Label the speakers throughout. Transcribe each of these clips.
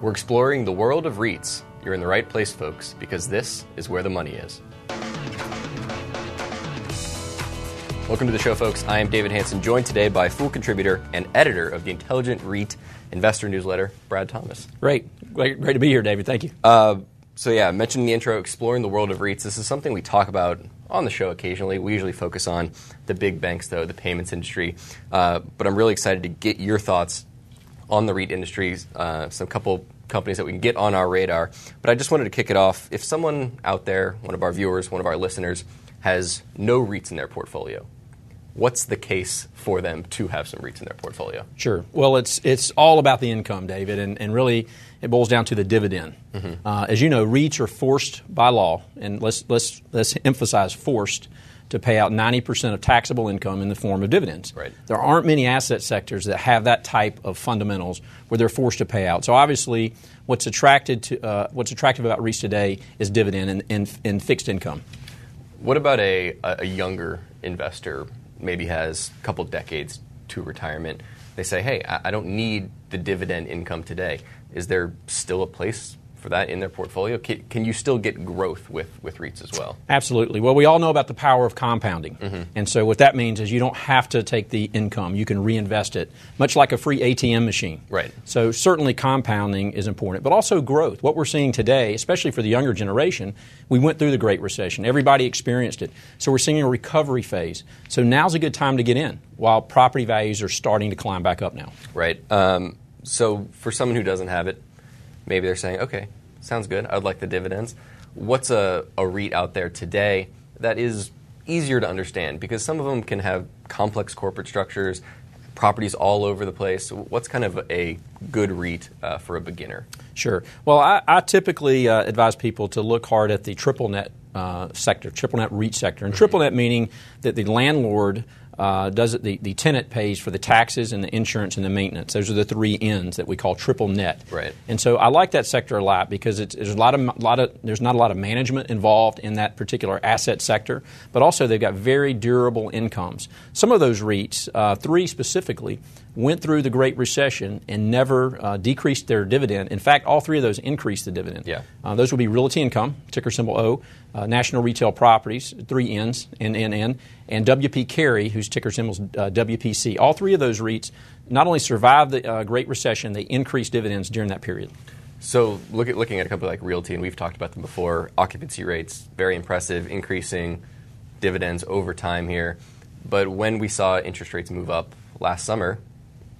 Speaker 1: We're exploring the world of REITs. You're in the right place, folks, because this is where the money is. Welcome to the show, folks. I am David Hanson, joined today by Fool contributor and editor of the Intelligent REIT Investor Newsletter, Brad Thomas.
Speaker 2: Great. Great, great to be here, David. Thank you.
Speaker 1: Uh, so, yeah, I mentioned in the intro, exploring the world of REITs. This is something we talk about on the show occasionally. We usually focus on the big banks, though, the payments industry. Uh, but I'm really excited to get your thoughts on the REIT industry, uh, some couple companies that we can get on our radar. But I just wanted to kick it off. If someone out there, one of our viewers, one of our listeners, has no REITs in their portfolio, what's the case for them to have some REITs in their portfolio?
Speaker 2: Sure. Well, it's it's all about the income, David, and, and really it boils down to the dividend. Mm-hmm. Uh, as you know, REITs are forced by law, and let's let's let's emphasize forced to pay out 90% of taxable income in the form of dividends.
Speaker 1: Right.
Speaker 2: There aren't many asset sectors that have that type of fundamentals where they're forced to pay out. So obviously, what's attracted to uh, what's attractive about REITs today is dividend and, and, and fixed income.
Speaker 1: What about a, a younger investor? Maybe has a couple decades to retirement. They say, "Hey, I don't need the dividend income today." Is there still a place for that in their portfolio? Can, can, you still get growth with, with REITs as well?
Speaker 2: Absolutely. Well, we all know about the power of compounding. Mm-hmm. And so, what that means is you don't have to take the income, you can reinvest it, much like a free ATM machine.
Speaker 1: Right.
Speaker 2: So, certainly compounding is important, but also growth. What we're seeing today, especially for the younger generation, we went through the Great Recession. Everybody experienced it. So, we're seeing a recovery phase. So, now's a good time to get in while property values are starting to climb back up now.
Speaker 1: Right. Um, so, for someone who doesn't have it, maybe they're saying, okay, sounds good. I'd like the dividends. What's a, a REIT out there today that is easier to understand? Because some of them can have complex corporate structures, properties all over the place. What's kind of a good REIT uh, for a beginner?
Speaker 2: Sure. Well, I, I typically uh, advise people to look hard at the triple net uh, sector, triple net REIT sector. And triple net meaning that the landlord uh, does it, the, the tenant pays for the taxes and the insurance and the maintenance. Those are the three ends that we call triple net.
Speaker 1: Right.
Speaker 2: And so I like that sector a lot because it's, there's a lot of lot of there's not a lot of management involved in that particular asset sector, but also they've got very durable incomes. Some of those REITs, uh, three specifically, went through the Great Recession and never uh, decreased their dividend. In fact, all three of those increased the dividend.
Speaker 1: Yeah.
Speaker 2: Uh, those would be Realty Income, ticker symbol O, uh, National Retail Properties, three N's, NNN, and WP Carey, ticker symbol is uh, WPC. All three of those REITs not only survived the uh, Great Recession, they increased dividends during that period.
Speaker 1: So, look at, looking at a company like Realty, and we've talked about them before, occupancy rates very impressive, increasing dividends over time here. But when we saw interest rates move up last summer,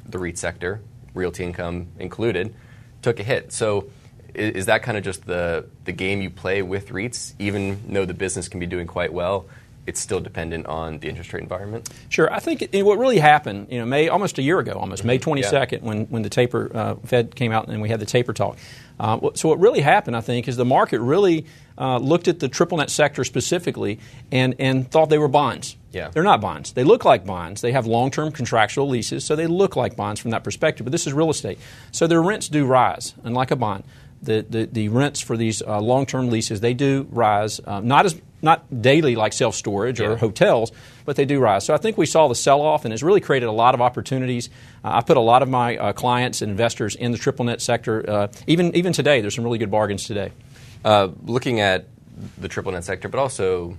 Speaker 1: the REIT sector, Realty Income included, took a hit. So, is that kind of just the, the game you play with REITs, even though the business can be doing quite well? It's still dependent on the interest rate environment?
Speaker 2: Sure. I think it, what really happened, you know, May almost a year ago, almost May 22nd, yeah. when when the taper uh, Fed came out and we had the taper talk. Uh, so what really happened, I think, is the market really uh, looked at the triple net sector specifically and and thought they were bonds.
Speaker 1: Yeah.
Speaker 2: They're not bonds. They look like bonds. They have long term contractual leases, so they look like bonds from that perspective. But this is real estate, so their rents do rise, unlike a bond. The, the, the rents for these uh, long term leases they do rise, uh, not as not daily like self storage or yeah. hotels, but they do rise. So I think we saw the sell off, and it's really created a lot of opportunities. Uh, I put a lot of my uh, clients and investors in the triple net sector. Uh, even even today, there's some really good bargains today.
Speaker 1: Uh, looking at the triple net sector, but also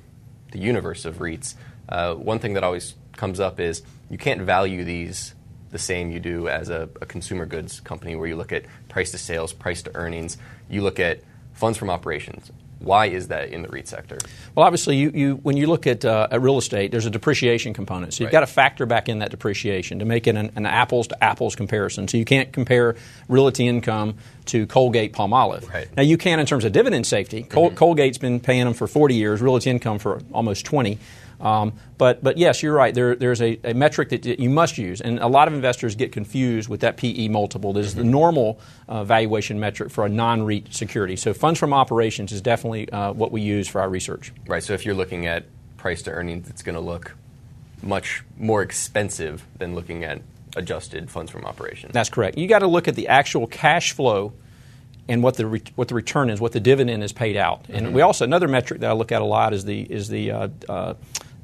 Speaker 1: the universe of REITs, uh, one thing that always comes up is you can't value these the same you do as a, a consumer goods company, where you look at price to sales, price to earnings. You look at funds from operations, why is that in the REIT sector?
Speaker 2: Well, obviously, you, you when you look at, uh, at real estate, there's a depreciation component. So you've right. got to factor back in that depreciation to make it an, an, apples to apples comparison. So you can't compare realty income to Colgate Palmolive.
Speaker 1: Right.
Speaker 2: Now you can in terms of dividend safety. Col- mm-hmm. Colgate's been paying them for 40 years, realty income for almost 20. Um, but, but yes, you're right. There, there's a, a, metric that you must use, and a lot of investors get confused with that PE multiple. This is mm-hmm. the normal uh, valuation metric for a non-REIT security. So funds from operations is definitely uh, what we use for our research.
Speaker 1: Right. So if you're looking at price to earnings, it's going to look much more expensive than looking at adjusted funds from operations.
Speaker 2: That's correct. You got to look at the actual cash flow and what the re- what the return is, what the dividend is paid out. And mm-hmm. we also another metric that I look at a lot is the is the uh, uh,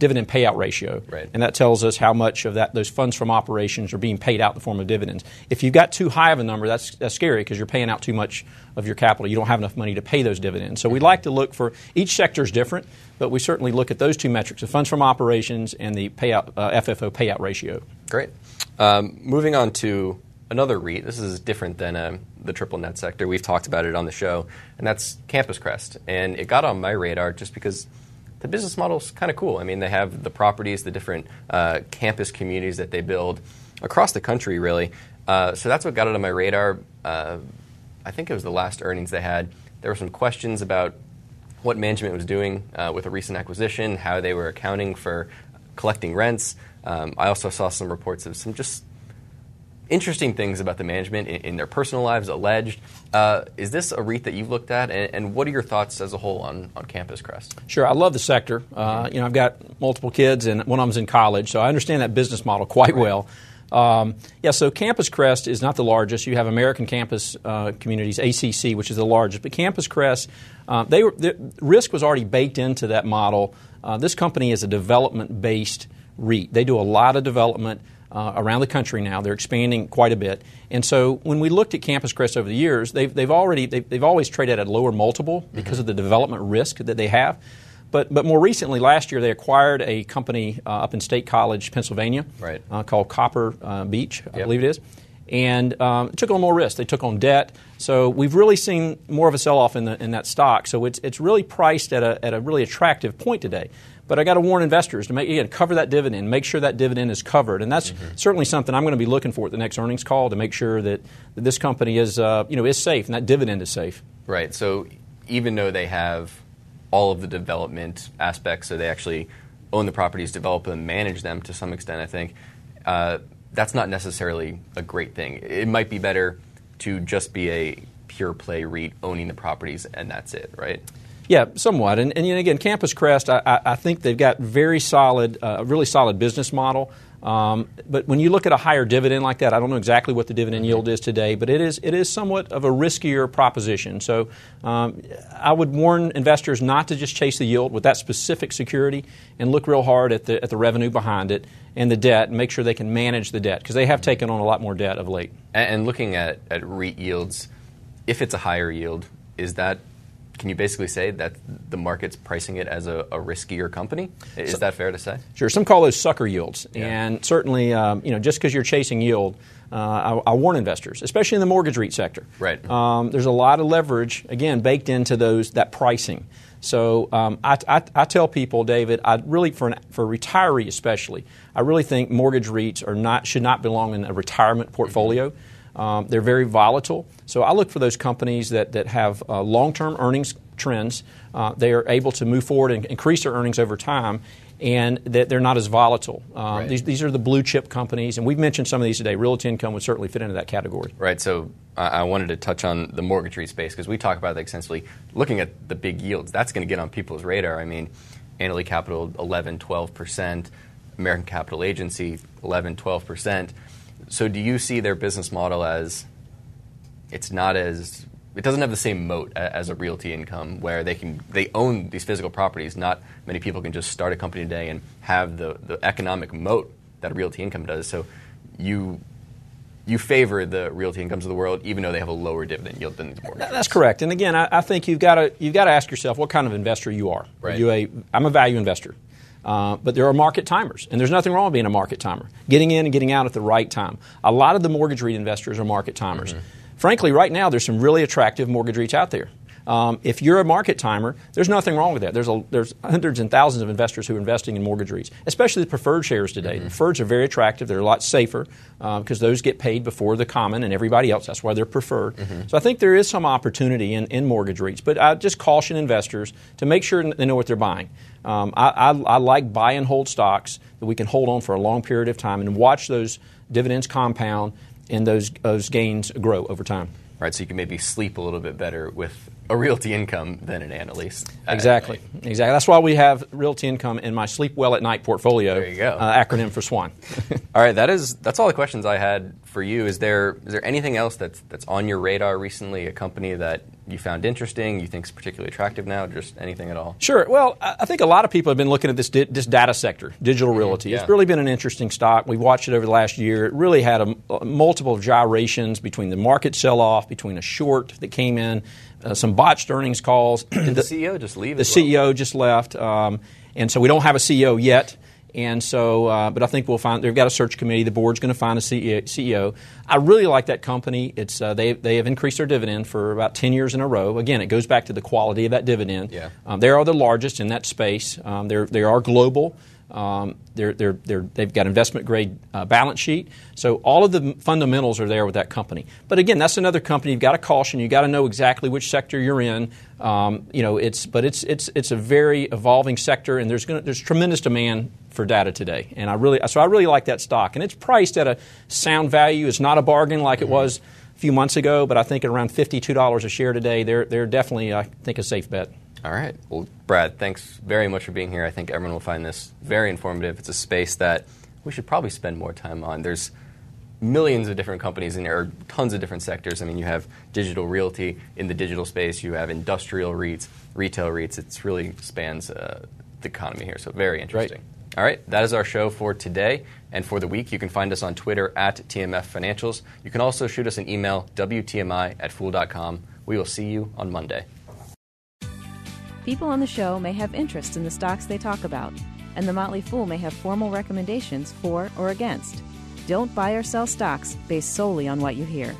Speaker 2: dividend payout ratio,
Speaker 1: Right.
Speaker 2: and that tells us how much of that those funds from operations are being paid out in the form of dividends. If you've got too high of a number, that's, that's scary because you're paying out too much of your capital. You don't have enough money to pay those dividends. So we like to look for each sector is different, but we certainly look at those two metrics: the funds from operations and the payout uh, FFO payout ratio.
Speaker 1: Great. Um, moving on to another REIT. This is different than um, the triple net sector. We've talked about it on the show, and that's Campus Crest. And it got on my radar just because the business model is kind of cool. I mean, they have the properties, the different uh, campus communities that they build across the country, really. Uh, so that's what got it on my radar. Uh, I think it was the last earnings they had. There were some questions about what management was doing uh, with a recent acquisition, how they were accounting for collecting rents. Um, I also saw some reports of some just interesting things about the management in, in their personal lives alleged. Uh, is this a REIT that you've looked at, and, and, what are your thoughts as a whole on, on Campus Crest?
Speaker 2: Sure, I love the sector. Uh, you know, I've got multiple kids, and one of them's in college, so I understand that business model quite
Speaker 1: Right.
Speaker 2: well. Um, yeah, so Campus Crest is not the largest. You have American Campus uh, Communities, ACC, which is the largest. But Campus Crest, uh, they were, the risk was already baked into that model. Uh, this company is a development based REIT. They do a lot of development uh, around the country now. They're expanding quite a bit. And so when we looked at Campus Crest over the years, they've, they've already they've, they've always traded at a lower multiple because of the development risk that they have. But, but more recently, last year, they acquired a company uh, up in State College, Pennsylvania,
Speaker 1: Right.
Speaker 2: uh, called Copper uh, Beech, I
Speaker 1: Yep.
Speaker 2: believe it is. And um, took on more risk. They took on debt. So we've really seen more of a sell off in, the, in that stock. So it's, it's really priced at a, at a really attractive point today. But I got to warn investors to make again cover that dividend, make sure that dividend is covered, and that's certainly something I'm going to be looking for at the next earnings call to make sure that, that this company is uh, you know is safe and that dividend is safe.
Speaker 1: Right. So even though they have all of the development aspects, so they actually own the properties, develop them, manage them to some extent, I think, uh, that's not necessarily a great thing. It might be better to just be a pure play REIT owning the properties and that's it, right?
Speaker 2: Yeah, somewhat. And, and again, Campus Crest, I, I, think they've got very solid, uh, a really solid business model. Um, but when you look at a higher dividend like that, I don't know exactly what the dividend yield is today, but it is it is somewhat of a riskier proposition. So um, I would warn investors not to just chase the yield with that specific security, and look real hard at the at the revenue behind it and the debt, and make sure they can manage the debt because they have taken on a lot more debt of late.
Speaker 1: And, and looking at, at REIT yields, if it's a higher yield, is that can you basically say that the market's pricing it as a, a riskier company? Is that fair to say?
Speaker 2: Sure. Some call those sucker yields,
Speaker 1: Yeah.
Speaker 2: and certainly, um, you know, just because you're chasing yield, uh, I, I warn investors, especially in the mortgage REIT sector.
Speaker 1: Right.
Speaker 2: Um, there's a lot of leverage again baked into those that pricing. So um, I, I, I tell people, David, I really for an, for a retiree especially, I really think mortgage REITs are not should not belong in a retirement portfolio. Um, they're very volatile. So I look for those companies that, that have uh, long term earnings trends. Uh, they are able to move forward and increase their earnings over time, and that they're not as volatile. Um,
Speaker 1: Right.
Speaker 2: these, these are the blue chip companies, and we've mentioned some of these today. Realty income would certainly fit into that category.
Speaker 1: Right. So I I wanted to touch on the mortgage REIT space because we talk about that extensively. Looking at the big yields, that's going to get on people's radar. I mean, Annaly Capital 11, 12 percent, American Capital Agency 11, 12 percent. So do you see their business model as it's not as it doesn't have the same moat as a realty income where they can they own these physical properties. Not many people can just start a company today and have the, the economic moat that a realty income does. So you you favor the realty incomes of the world, even though they have a lower dividend yield than these mortgage.
Speaker 2: That's correct. And again, I, I think you've got to you've got to ask yourself what kind of investor you are.
Speaker 1: Right.
Speaker 2: Are you a I'm a value investor. Uh, but there are market timers, and there's nothing wrong with being a market timer. Getting in and getting out at the right time. A lot of the mortgage REIT investors are market timers. Frankly, right now there's some really attractive mortgage REITs out there. Um, if you're a market timer, there's nothing wrong with that. There's, a, there's hundreds and thousands of investors who are investing in mortgage REITs, especially the preferred shares today. The preferreds are very attractive. They're a lot safer because those get paid before the common and everybody else. That's why they're preferred. So I think there is some opportunity in, in mortgage REITs, but I just caution investors to make sure they know what they're buying. Um, I, I, I like buy and hold stocks that we can hold on for a long period of time and watch those dividends compound and those, those gains grow over time.
Speaker 1: right? So you can maybe sleep a little bit better with a realty income than an Annaly's.
Speaker 2: Exactly, exactly. That's why we have realty income in my sleep well at night portfolio.
Speaker 1: There you go.
Speaker 2: Uh, acronym for SWAN.
Speaker 1: all right, that is that's all the questions I had for you. Is there is there anything else that's that's on your radar recently? A company that you found interesting, you think is particularly attractive now? Just anything at all?
Speaker 2: Sure. Well, I think a lot of people have been looking at this di- this data sector, digital realty.
Speaker 1: Yeah.
Speaker 2: It's really been an interesting stock. We've watched it over the last year. It really had a, a multiple gyrations between the market sell off, between a short that came in, uh, some botched earnings calls.
Speaker 1: Did the, CEO just leave?
Speaker 2: The
Speaker 1: as well?
Speaker 2: CEO just left, um, and so we don't have a CEO yet. And so, uh, but I think we'll find they've got a search committee. The board's going to find a CEO. I really like that company. It's uh, they they have increased their dividend for about ten years in a row. Again, it goes back to the quality of that dividend.
Speaker 1: Yeah.
Speaker 2: Um, they are the largest in that space. Um, they're they are global. Um, they're, they're, they're, they've got investment grade uh, balance sheet. So all of the fundamentals are there with that company. But again, that's another company. You've got to caution. You've got to know exactly which sector you're in. Um, you know, it's, but it's, it's, it's a very evolving sector, and there's, gonna, there's tremendous demand for data today. And I really, so I really like that stock. And it's priced at a sound value. It's not a bargain like it was a few months ago, but I think at around $52 a share today, they're, they're definitely, I think, a safe bet.
Speaker 1: All right. Well, Brad, thanks very much for being here. I think everyone will find this very informative. It's a space that we should probably spend more time on. There's millions of different companies in there, or tons of different sectors. I mean, you have digital realty in the digital space, you have industrial REITs, retail REITs. It really spans uh, the economy here, so very interesting. All right, that is our show for today and for the week. You can find us on Twitter at TMF Financials. You can also shoot us an email, WTMI at fool.com. We will see you on Monday.
Speaker 3: People on the show may have interest in the stocks they talk about, and the Motley Fool may have formal recommendations for or against. Don't buy or sell stocks based solely on what you hear.